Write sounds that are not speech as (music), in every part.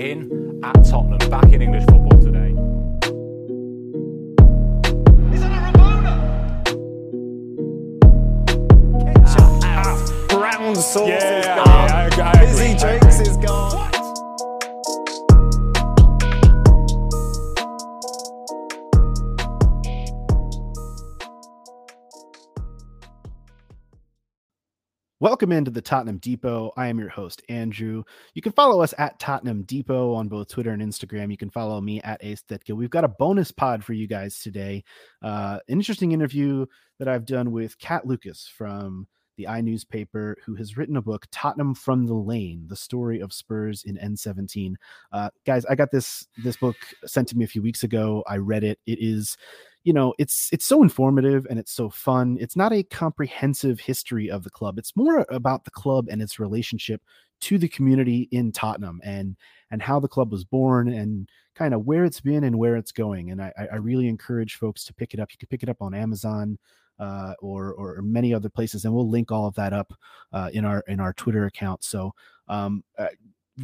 In Welcome into the Tottenham Depot. I am your host, Andrew. You can follow us at Tottenham Depot on both Twitter and Instagram. You can follow me at Ace Thitke. We've got a bonus pod for you guys today. Uh, an interesting interview that I've done with Kat Lucas from the i newspaper, who has written a book, Tottenham from the Lane: The Story of Spurs in N17. Uh, guys, I got this this book sent to me a few weeks ago. I read it. It is you know it's it's so informative and it's so fun. It's not a comprehensive history of the club. It's more about the club and its relationship to the community in tottenham and and how the club was born and kind of where it's been and where it's going. And i i really encourage folks to pick it up. You can pick it up on amazon uh, or or many other places, and we'll link all of that up uh, in our in our Twitter account. So um, uh,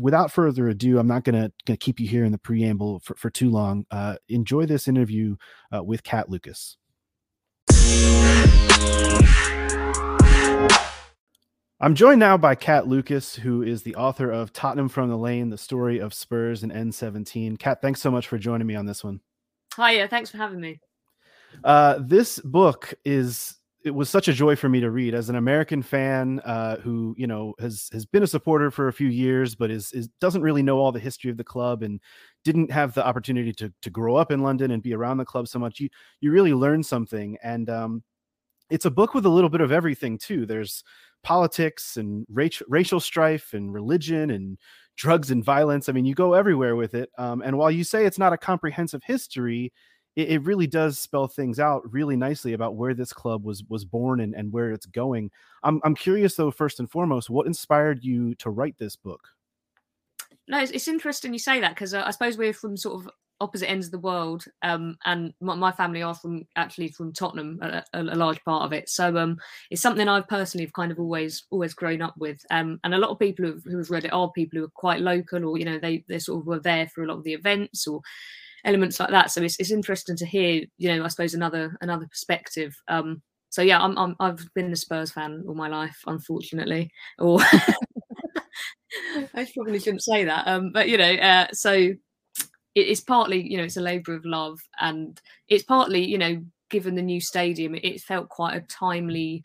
without further ado, I'm not gonna gonna keep you here in the preamble for, for too long. Uh, enjoy this interview uh, with Kat Lucas. I'm joined now by Kat Lucas, who is the author of Tottenham from the Lane: The Story of Spurs and N17. Kat, thanks so much for joining me on this one. Hiya, thanks for having me. Uh, this book is it was such a joy for me to read as an American fan uh, who you know has has been a supporter for a few years, but is, is doesn't really know all the history of the club and didn't have the opportunity to to grow up in London and be around the club so much. You you really learn something, and um, it's a book with a little bit of everything too. There's politics and racial racial strife and religion and drugs and violence. I mean, you go everywhere with it. Um, and while you say it's not a comprehensive history, it, it really does spell things out really nicely about where this club was was born and, and where it's going. I'm I'm curious though, first and foremost, what inspired you to write this book? No, it's, it's interesting you say that because uh, I suppose we're from sort of opposite ends of the world, um, and my, my family are from actually from Tottenham, a, a, a large part of it. So um, it's something I've personally have kind of always always grown up with. Um, and a lot of people who've, who have read it are people who are quite local, or you know, they they sort of were there for a lot of the events or elements like that. So it's it's interesting to hear, you know, I suppose another another perspective. Um, so yeah, I'm, I'm I've been a Spurs fan all my life, unfortunately. Or (laughs) I probably shouldn't say that, um, but you know, uh, so it, it's partly you know it's a labour of love, and it's partly you know given the new stadium, it, it felt quite a timely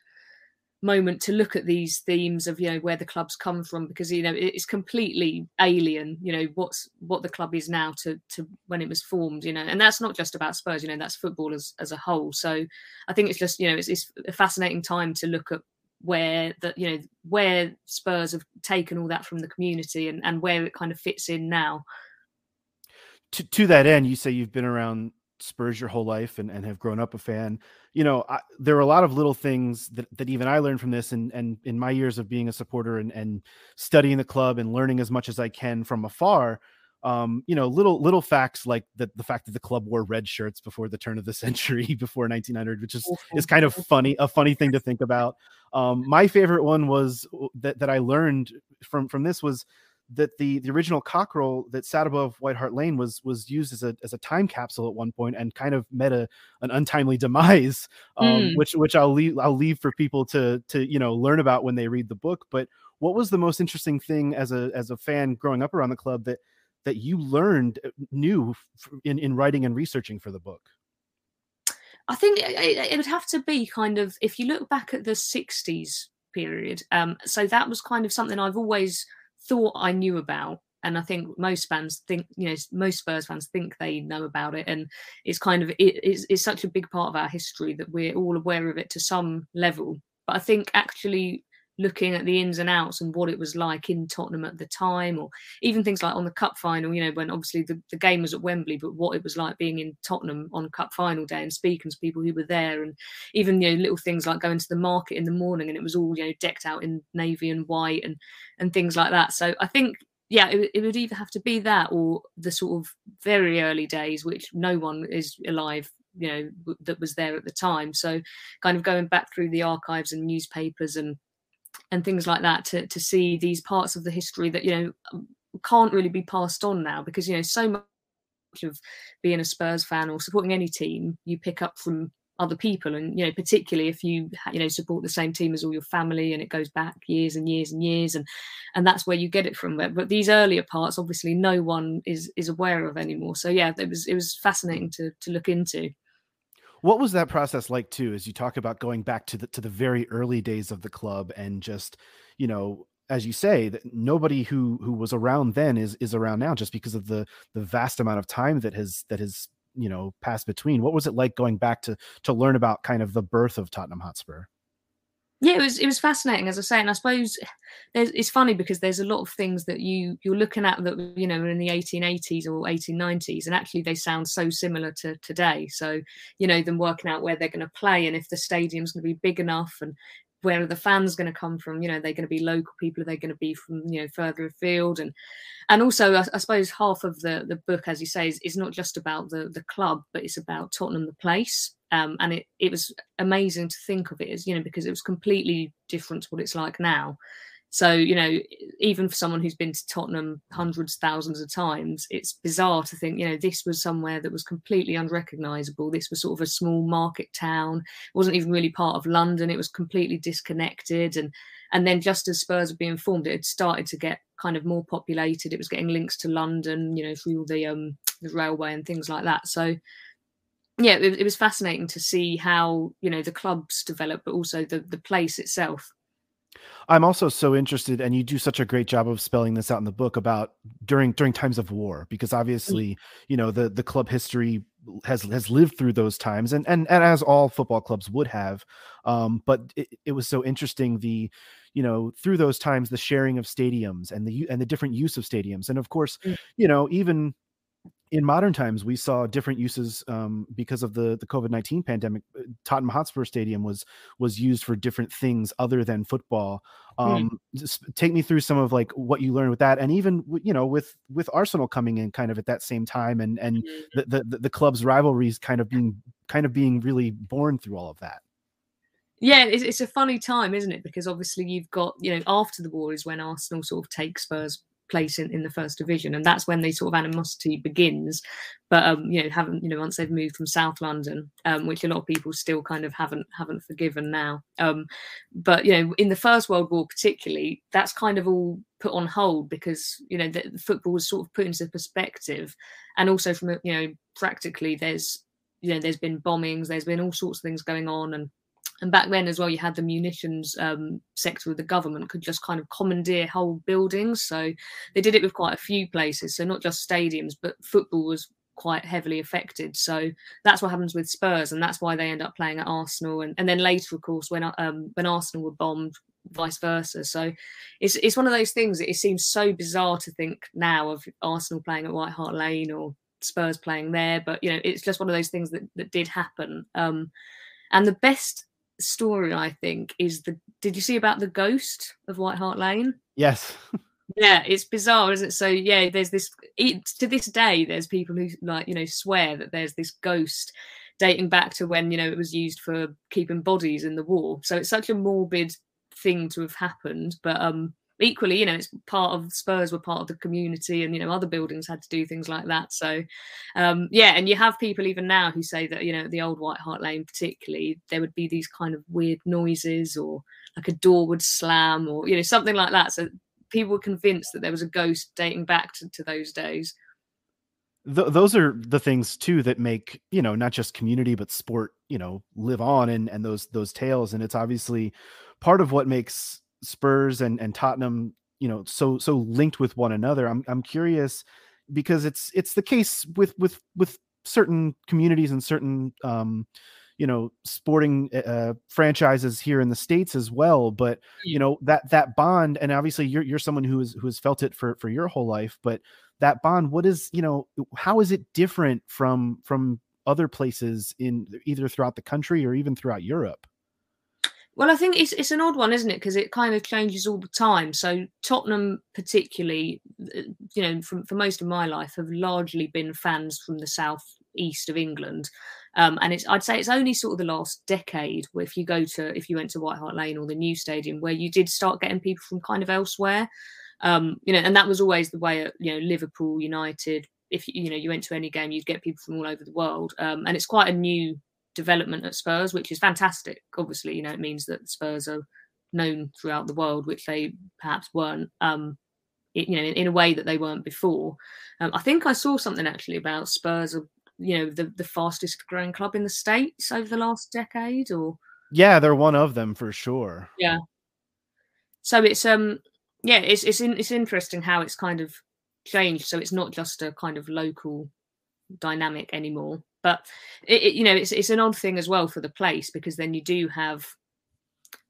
moment to look at these themes of you know where the clubs come from because you know it's completely alien you know what's what the club is now to to when it was formed you know and that's not just about spurs you know that's football as, as a whole so i think it's just you know it's, it's a fascinating time to look at where the you know where spurs have taken all that from the community and and where it kind of fits in now To to that end, you say you've been around Spurs your whole life and, and have grown up a fan. You know, I, there are a lot of little things that, that even I learned from this and and in my years of being a supporter and, and studying the club and learning as much as I can from afar. Um, you know, little little facts like the, the fact that the club wore red shirts before the turn of the (laughs) century, before 1900, which is is kind of funny, a funny thing to think about. Um, my favorite one was that that I learned from from this was that the the original cockerel that sat above White Hart Lane was was used as a as a time capsule at one point and kind of met a an untimely (laughs) demise, um, Mm. which which I'll leave I'll leave for people to to you know learn about when they read the book. But what was the most interesting thing as a as a fan growing up around the club that that you learned uh, new in in writing and researching for the book? I think it, it it would have to be kind of if you look back at the 60s period. Um, so that was kind of something I've always thought I knew about. And I think most fans think, you know, most Spurs fans think they know about it. And it's kind of, it, it's, it's such a big part of our history that we're all aware of it to some level. But I think actually looking at the ins and outs and what it was like in Tottenham at the time, or even things like on the cup final, you know, when obviously the, the game was at Wembley, but what it was like being in Tottenham on cup final day and speaking to people who were there, and even you know little things like going to the market in the morning and it was all you know decked out in navy and white and and things like that. So I think yeah, it, it would either have to be that or the sort of very early days, which no one is alive you know that was there at the time so kind of going back through the archives and newspapers and and things like that to to see these parts of the history that you know can't really be passed on now because you know so much of being a Spurs fan or supporting any team you pick up from other people. And you know particularly if you you know support the same team as all your family and it goes back years and years and years and and that's where you get it from. But these earlier parts obviously no one is is aware of anymore. So yeah it was it was fascinating to to look into what was that process like too? As you talk about going back to the to the very early days of the club and just, you know, as you say, that nobody who who was around then is is around now, just because of the the vast amount of time that has that has you know passed between. What was it like going back to to learn about kind of the birth of Tottenham Hotspur? Yeah, it was it was fascinating, as I say, and I suppose it's funny because there's a lot of things that you you're looking at that you know in the 1880s or 1890s, and actually they sound so similar to today. So you know them working out where they're going to play and if the stadium's going to be big enough, and where are the fans going to come from? You know, they're going to be local people, are they going to be from you know further afield, and and also I, I, suppose half of the the book, as you say, is, is not just about the the club, but it's about Tottenham the place, um, and it it was amazing to think of it as you know because it was completely different to what it's like now. So, you know, even for someone who's been to Tottenham hundreds, thousands of times, it's bizarre to think, you know, this was somewhere that was completely unrecognizable. This was sort of a small market town. It wasn't even really part of London. It was completely disconnected. And and then just as Spurs were being formed, it had started to get kind of more populated. It was getting links to London, you know, through the um the railway and things like that. So yeah, it, it was fascinating to see how, you know, the clubs develop, but also the the place itself. I'm also so interested, and you do such a great job of spelling this out in the book about during during times of war, because obviously, you know, the the club history has has lived through those times, and and and as all football clubs would have. Um, but it, it was so interesting the you know through those times the sharing of stadiums and the and the different use of stadiums and of course mm. you know even in modern times, we saw different uses um, because of the the COVID nineteen pandemic. Uh, Tottenham Hotspur Stadium was was used for different things other than football. Hmm. Um, mm. Take me through some of like what you learned with that, and even you know with with Arsenal coming in kind of at that same time, and and mm. the, the the club's rivalries kind of being kind of being really born through all of that. Yeah, it's, it's a funny time, isn't it? Because obviously you've got you know after the war is when Arsenal sort of takes Spurs place in, in the first division and that's when the sort of animosity begins. But um you know haven't you know once they've moved from south london um which a lot of people still kind of haven't haven't forgiven now um but you know in the first world war particularly that's kind of all put on hold because you know the, the football was sort of put into perspective. And also from you know practically there's you know there's been bombings there's been all sorts of things going on and and back then as well you had the munitions um, sector of the government could just kind of commandeer whole buildings. So they did it with quite a few places. So not just stadiums but football was quite heavily affected. So that's what happens with spurs and that's why they end up playing at arsenal. And, and then later of course when um, when arsenal were bombed vice versa. So it's it's one of those things that it seems so bizarre to think now of arsenal playing at white hart lane or spurs playing there. But you know it's just one of those things that, that did happen. Um, and the best story, I think, is the. Did you see about the ghost of White Hart Lane? Yes. (laughs) yeah, it's bizarre, isn't it? So yeah, there's this. It, to this day, there's people who like you know swear that there's this ghost dating back to when you know it was used for keeping bodies in the war. So it's such a morbid thing to have happened, but um equally, you know, it's part of Spurs were part of the community, and you know, other buildings had to do things like that. So, um, yeah, and you have people even now who say that you know, the old White Hart Lane, particularly, there would be these kind of weird noises, or like a door would slam, or you know, something like that. So people were convinced that there was a ghost dating back to, to those days. Th- those are the things too that make you know not just community but sport you know live on and and those those tales and it's obviously part of what makes Spurs and and Tottenham, you know, so so linked with one another. I'm I'm curious because it's it's the case with with with certain communities and certain um you know sporting uh, franchises here in the states as well but you know that that bond and obviously you're you're someone who is who has felt it for for your whole life but that bond what is you know how is it different from from other places in either throughout the country or even throughout Europe well, I think it's it's an odd one, isn't it? Because it kind of changes all the time. So Tottenham, particularly, you know, from for most of my life, have largely been fans from the south east of England, um, and it's I'd say it's only sort of the last decade where if you go to if you went to White Hart Lane or the new stadium where you did start getting people from kind of elsewhere, um, you know, and that was always the way at you know Liverpool, United. If you know you went to any game, you'd get people from all over the world, um, and it's quite a new development at Spurs, which is fantastic. Obviously, you know, it means that Spurs are known throughout the world, which they perhaps weren't, um, it, you know, in, in, a way that they weren't before. Um, I think I saw something actually about Spurs, are, you know, the, the fastest growing club in the States over the last decade or. Yeah, they're one of them for sure. Yeah. So it's, um, yeah, it's, it's, in, it's interesting how it's kind of changed. So it's not just a kind of local dynamic anymore. But it, it, you know, it's it's an odd thing as well for the place because then you do have.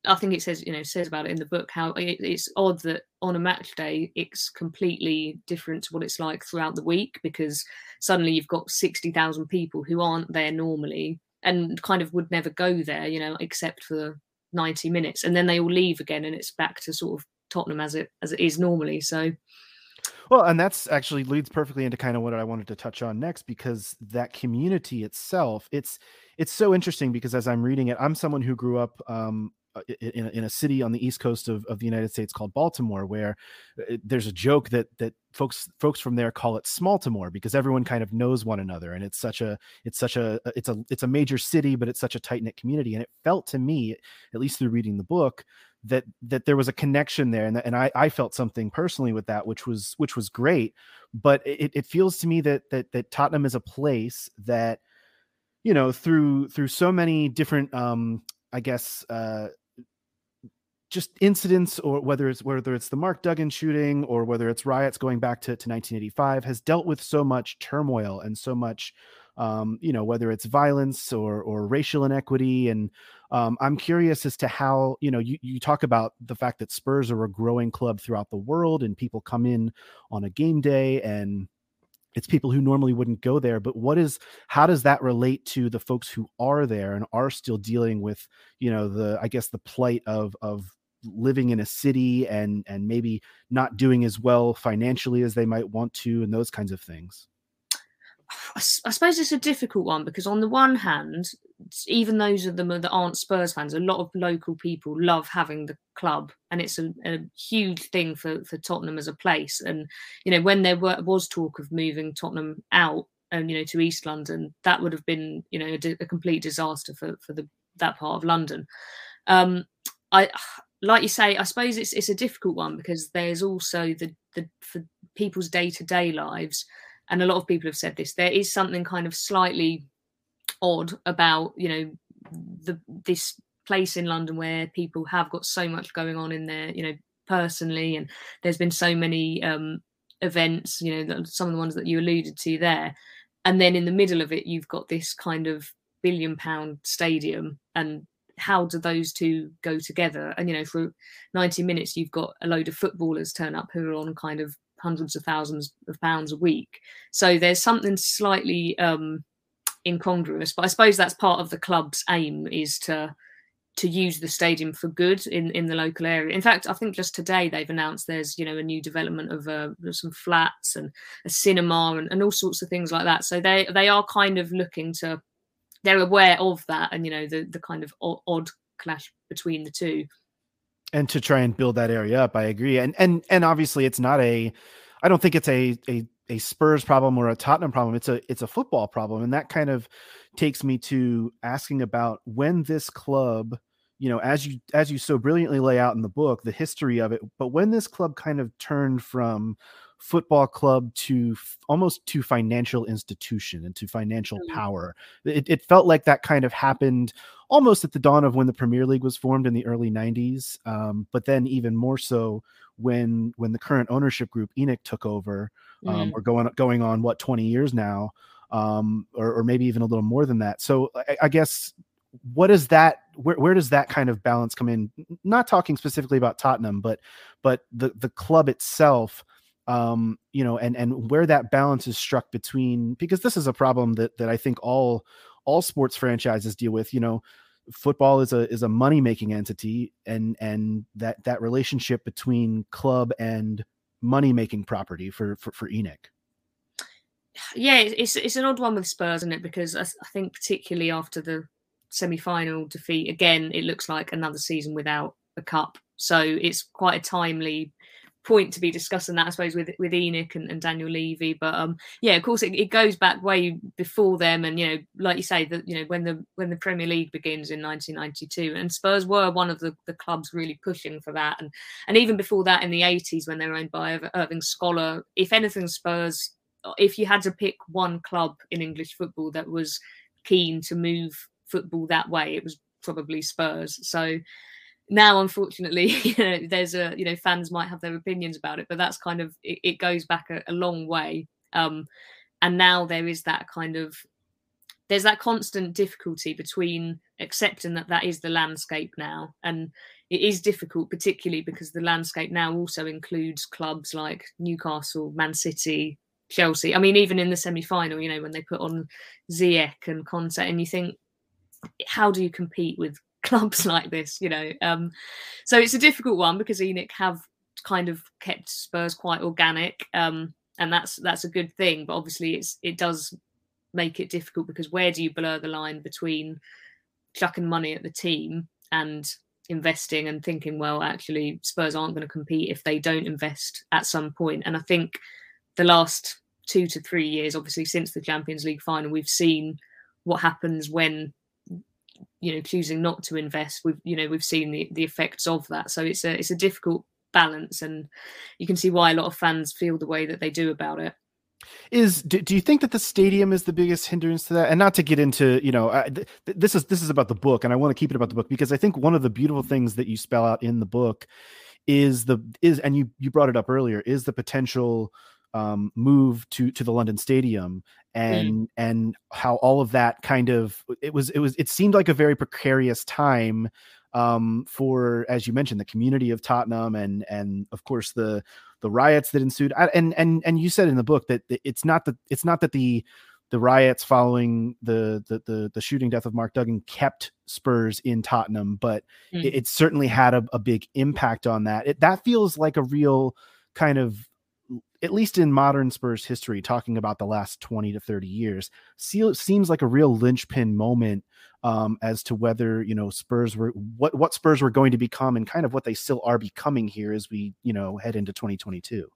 I think it says you know says about it in the book how it, it's odd that on a match day it's completely different to what it's like throughout the week because suddenly you've got sixty thousand people who aren't there normally and kind of would never go there, you know, except for ninety minutes, and then they all leave again, and it's back to sort of Tottenham as it as it is normally. So well, and that's actually leads perfectly into kind of what I wanted to touch on next because that community itself, it's it's so interesting because as I'm reading it, I'm someone who grew up um, uh, in, in a city on the east coast of, of the United States called Baltimore, where uh, there's a joke that that folks folks from there call it Smaltimore because everyone kind of knows one another, and it's such a it's such a it's a it's a major city, but it's such a tight knit community, and it felt to me, at least through reading the book, that that there was a connection there and, and I, I felt something personally with that which was which was great. But it, it feels to me that that that tottenham is a place that you know through through so many different um i guess uh just incidents or whether it's whether it's the mark duggan shooting or whether it's riots going back to, to 1985 has dealt with so much turmoil and so much um, you know whether it's violence or or racial inequity and um, i'm curious as to how you know you, you talk about the fact that spurs are a growing club throughout the world and people come in on a game day and it's people who normally wouldn't go there but what is how does that relate to the folks who are there and are still dealing with you know the i guess the plight of of living in a city and and maybe not doing as well financially as they might want to and those kinds of things I, suppose it's a difficult one because on the one hand, even those of them that aren't Spurs fans, a lot of local people love having the club, and it's a, a huge thing for for Tottenham as a place. And you know, when there were, was talk of moving Tottenham out, and you know, to East London, that would have been you know a, a complete disaster for for the that part of London. Um, I like you say, I suppose it's it's a difficult one because there's also the the for people's day to day lives and a lot of people have said this there is something kind of slightly odd about you know the this place in london where people have got so much going on in there you know personally. And there's been so many um events you know some of the ones that you alluded to there. And then in the middle of it you've got this kind of billion pound stadium. And how do those two go together? And you know for 90 minutes you've got a load of footballers turn up who are on kind of hundreds of thousands of pounds a week. So there's something slightly um, incongruous, but I suppose that's part of the club's aim is to to use the stadium for good in in the local area. In fact, I think just today they've announced there's you know a new development of uh, some flats and a cinema and, and all sorts of things like that. So they they are kind of looking to they're aware of that and you know the the kind of odd clash between the two and to try and build that area up i agree and and and obviously it's not a i don't think it's a a a spurs problem or a tottenham problem it's a it's a football problem and that kind of takes me to asking about when this club you know as you as you so brilliantly lay out in the book the history of it but when this club kind of turned from football club to f- almost to financial institution and to financial mm-hmm. power. It, it, felt like that kind of happened almost at the dawn of when the Premier League was formed in the early 90s, um, but then even more so when when the current ownership group ENIC took over. Um, mm-hmm. We're going going on what 20 years now, um, or, or, maybe even a little more than that. So I, I guess what is that where, where does that kind of balance come in not talking specifically about tottenham but but the the club itself um you know and and where that balance is struck between because this is a problem that that i think all all sports franchises deal with you know football is a is a money making entity and and that that relationship between club and money making property for for, for ENIC yeah, it's it's an odd one with Spurs, isn't it? Because I, I think particularly after the semi-final defeat, again, it looks like another season without a cup. So it's quite a timely point to be discussing that, I suppose, with with ENIC and, and Daniel Levy. But um, yeah, of course, it, it, goes back way before them, and you know, like you say, that you know when the when the Premier League begins in 1992, and Spurs were one of the, the clubs really pushing for that, and and even before that in the 80s when they were owned by Irving Scholar, if anything, Spurs if you had to pick one club in English football that was keen to move football that way, it was probably Spurs. So now, unfortunately, (laughs) you know, there's a you know fans might have their opinions about it, but that's kind of it, it goes back a, a long way. Um, and now there is that kind of there's that constant difficulty between accepting that that is the landscape now and it is difficult particularly because the landscape now also includes clubs like newcastle man city Chelsea. I mean, even in the semi final, you know, when they put on Ziyech and Conte, and you think, how do you compete with clubs (laughs) like this? You know, um, so it's a difficult one because ENIC have kind of kept Spurs quite organic, um, and that's that's a good thing. But obviously, it's it does make it difficult because where do you blur the line between chucking money at the team and investing and thinking, well, actually, Spurs aren't going to compete if they don't invest at some point. And I think the last two to three years, obviously since the Champions League final, we've seen what happens when you know choosing not to invest. We've you know we've seen the the effects of that. So it's a it's a difficult balance, and you can see why a lot of fans feel the way that they do about it is do, do you think that the stadium is the biggest hindrance to that and not to get into you know th- this is this is about the book and i want to keep it about the book because i think one of the beautiful things that you spell out in the book is the is and you you brought it up earlier is the potential um, move to to the London Stadium mm. and mm. and how all of that kind of it was it was it seemed like a very precarious time um, for as you mentioned the community of Tottenham and and of course the the riots that ensued and and and you said in the book that it's not that it's not that the the riots following the, the the the, shooting death of Mark Duggan kept Spurs in Tottenham, but mm. it, it, certainly had a, a, big impact on that. It, that feels like a real kind of at least in modern Spurs history, talking about the last 20 to 30 years, seems like a real linchpin moment um, as to whether, you know, Spurs were what, what Spurs were going to become and kind of what they still are becoming here as we, you know, head into 2022.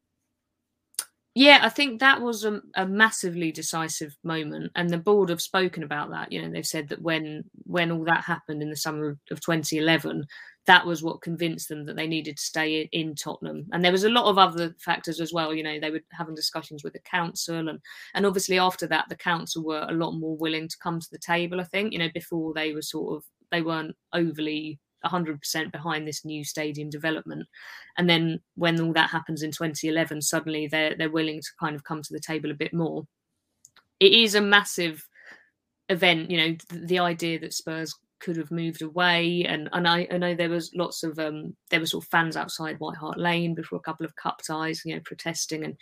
Yeah, I think that was a, a, massively decisive moment, and the board have spoken about that. You know, they've said that when when all that happened in the summer of, of 2011, that was what convinced them that they needed to stay in Tottenham. And there was a lot of other factors as well. You know, they were having discussions with the council, and and obviously after that, the council were a lot more willing to come to the table. I think you know before they were sort of they weren't overly 100% behind this new stadium development. And then when all that happens in 2011, suddenly they're they're willing to kind of come to the table a bit more. It is a massive event, you know, the idea that Spurs could have moved away. And and I, I know there was lots of um there were sort of fans outside White Hart Lane before a couple of cup ties, you know, protesting and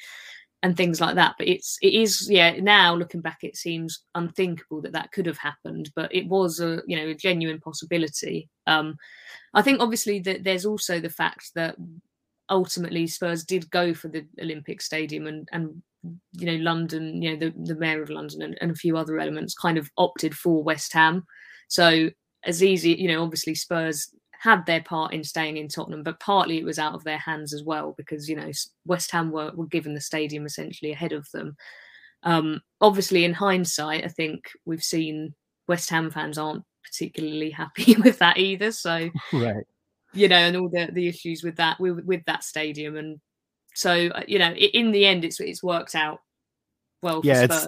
and things like that. But it's it is yeah now looking back, it seems unthinkable that that could have happened, but it was a you know a genuine possibility. Um, I think obviously that there's also the fact that ultimately Spurs did go for the Olympic Stadium and and you know London, you know the the mayor of London and, and a few other elements kind of opted for West Ham. So as easy, you know, obviously Spurs had their part in staying in Tottenham, but partly it was out of their hands as well because you know West Ham were, were given the stadium essentially ahead of them. Um, obviously, in hindsight, I think we've seen West Ham fans aren't particularly (laughs) happy with that either. So, (laughs) right, you know, and all the the issues with that with, with that stadium, and so uh, you know, in the end, it's it's worked out well. yeah, Spurs. it's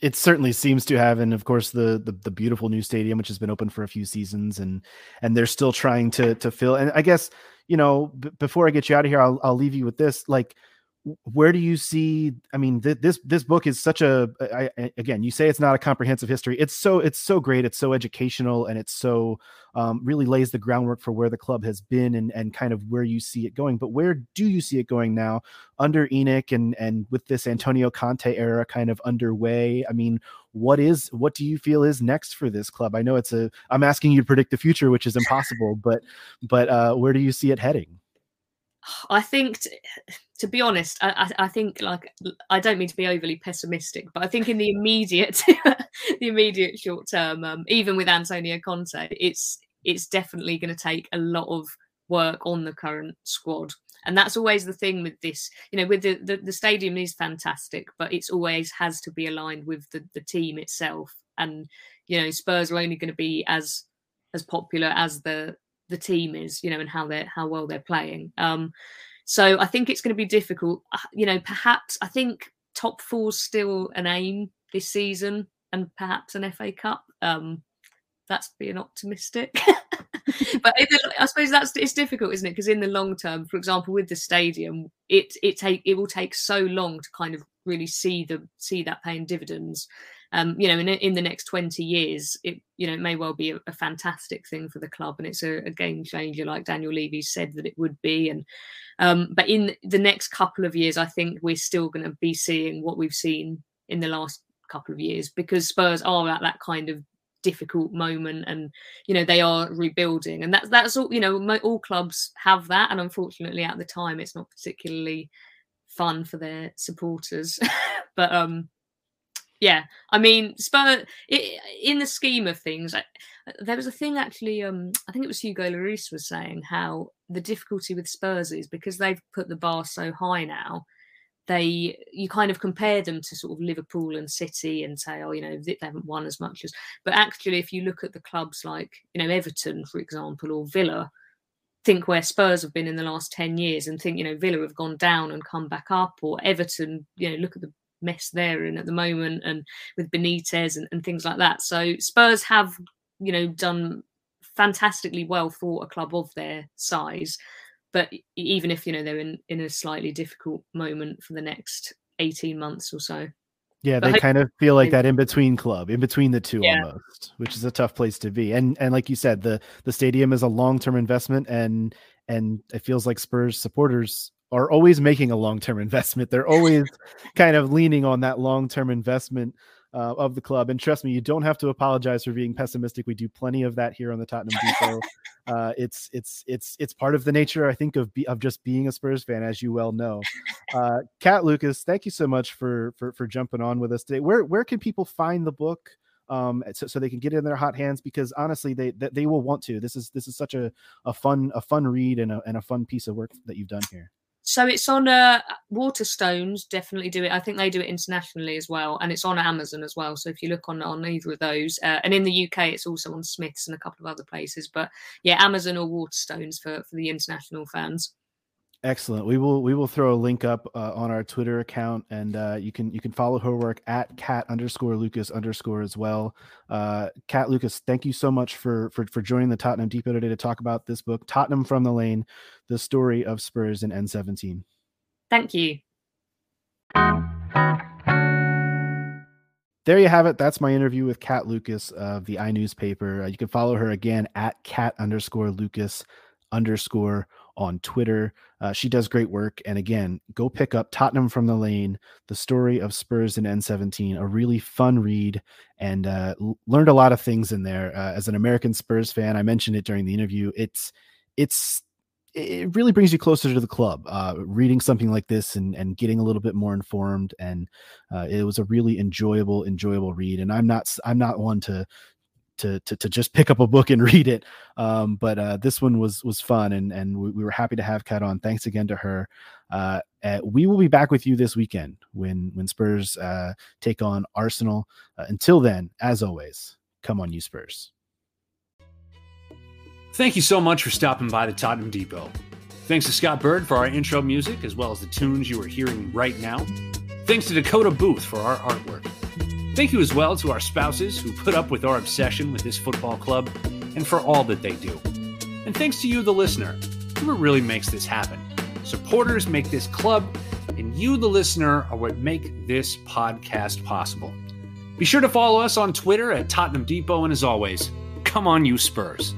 it certainly seems to have and of course the, the, the beautiful new stadium which has been open for a few seasons and and they're still trying to to fill and i guess you know b- before i get you out of here I'll, I'll leave you with this like where do you see i mean th- this this book is such a I, I, again you say it's not a comprehensive history. It's so it's so great. It's so educational and it's so um, really lays the groundwork for where the club has been and and kind of where you see it going. But where do you see it going now under ENIC and and with this antonio conte era kind of underway? I mean what is what do you feel is next for this club? I know it's a i'm asking you to predict the future which is impossible but but uh where do you see it heading I think, t- to be honest, I, I, I think like I don't mean to be overly pessimistic, but I think in the immediate, (laughs) the immediate short term, um, even with Antonio Conte, it's it's definitely going to take a lot of work on the current squad, and that's always the thing with this. You know, with the the, the stadium is fantastic, but it's always has to be aligned with the the team itself, and you know, Spurs are only going to be as as popular as the the team is, you know, and how they're how well they're playing. Um, so I think it's going to be difficult. Uh, you know, perhaps I think top four's still an aim this season, and perhaps an FA Cup. Um, that's being optimistic. (laughs) but the, I suppose that's it's difficult, isn't it? Because in the long term, for example, with the stadium, it it take it will take so long to kind of really see the see that paying dividends um, you know, in, in the next 20 years, it, you know, it may well be a, a fantastic thing for the club and it's a, a, game changer, like Daniel Levy said that it would be. And, um, but in the next couple of years, I think we're still going to be seeing what we've seen in the last couple of years because Spurs are at that kind of difficult moment and you know they are rebuilding and that's that's all you know all clubs have that and unfortunately at the time it's not particularly fun for their supporters (laughs) but um yeah, I mean, Spurs in the scheme of things, I, there was a thing actually. Um, I think it was Hugo Lloris was saying how the difficulty with Spurs is because they've put the bar so high now. They you kind of compare them to sort of Liverpool and City and say, oh, you know, they haven't won as much as. But actually, if you look at the clubs like you know Everton, for example, or Villa, think where Spurs have been in the last 10 years and think, you know, Villa have gone down and come back up, or Everton, you know, look at the mess they're in at the moment and with Benitez and, and things like that. So Spurs have, you know, done fantastically well for a club of their size. But even if, you know, they're in, in a slightly difficult moment for the next 18 months or so. Yeah, they kind of feel like that in between club, in between the two yeah. almost, which is a tough place to be. And and like you said, the the stadium is a long term investment, and and it feels like Spurs supporters are always making a long-term investment. They're (laughs) always kind of leaning on that long-term investment uh, of the club. And trust me, you don't have to apologize for being pessimistic. We do plenty of that here on the Tottenham (laughs) Depot. uh, it's it's it's it's part of the nature, I think, of be, of just being a Spurs fan, as you well know. Uh, Kat Lucas, thank you so much for for for jumping on with us today. Where where can people find the book? um, so, so they can get it in their hot hands because honestly they they will want to this is this is such a, a fun a fun read and a, and a fun piece of work that you've done here so it's on uh, Waterstones. Definitely do it. I think they do it internationally as well, and it's on Amazon as well. So if you look on on either of those, uh, and in the UK, it's also on Smiths and a couple of other places. But yeah, Amazon or Waterstones for for the international fans. Excellent. We will we will throw a link up uh, on our Twitter account, and uh, you can you can follow her work at cat underscore Lucas underscore as well. Uh, Kat Lucas, thank you so much for for for joining the Tottenham Depot today to talk about this book, Tottenham from the Lane: The Story of Spurs in N17. Thank you. There you have it. That's my interview with Kat Lucas of the i newspaper. Uh, you can follow her again at cat underscore Lucas underscore on Twitter. Uh, she does great work. And again, go pick up Tottenham from the Lane, the story of Spurs in N17, a really fun read, and uh, learned a lot of things in there. Uh, as an American Spurs fan, I mentioned it during the interview. It's it's it really brings you closer to the club. Uh, reading something like this and and getting a little bit more informed, and uh, it was a really enjoyable enjoyable read. And I'm not I'm not one to to, to, to just pick up a book and (laughs) read it. Um, but uh, this one was was fun, and and we, we, were happy to have Kat on. Thanks again to her. Uh, we will be back with you this weekend when when Spurs uh, take on Arsenal. Uh, until then, as always, come on, you Spurs. Thank you so much for stopping by the Tottenham Depot. Thanks to Scott Bird for our intro music, as well as the tunes you are hearing right now. Thanks to Dakota Booth for our artwork. Thank you as well to our spouses who put up with our obsession with this football club and for all that they do. And thanks to you, the listener, who really makes this happen. Supporters make this club and you, the listener, are what make this podcast possible. Be sure to follow us on Twitter at Tottenham Depot, and as always, come on, you Spurs.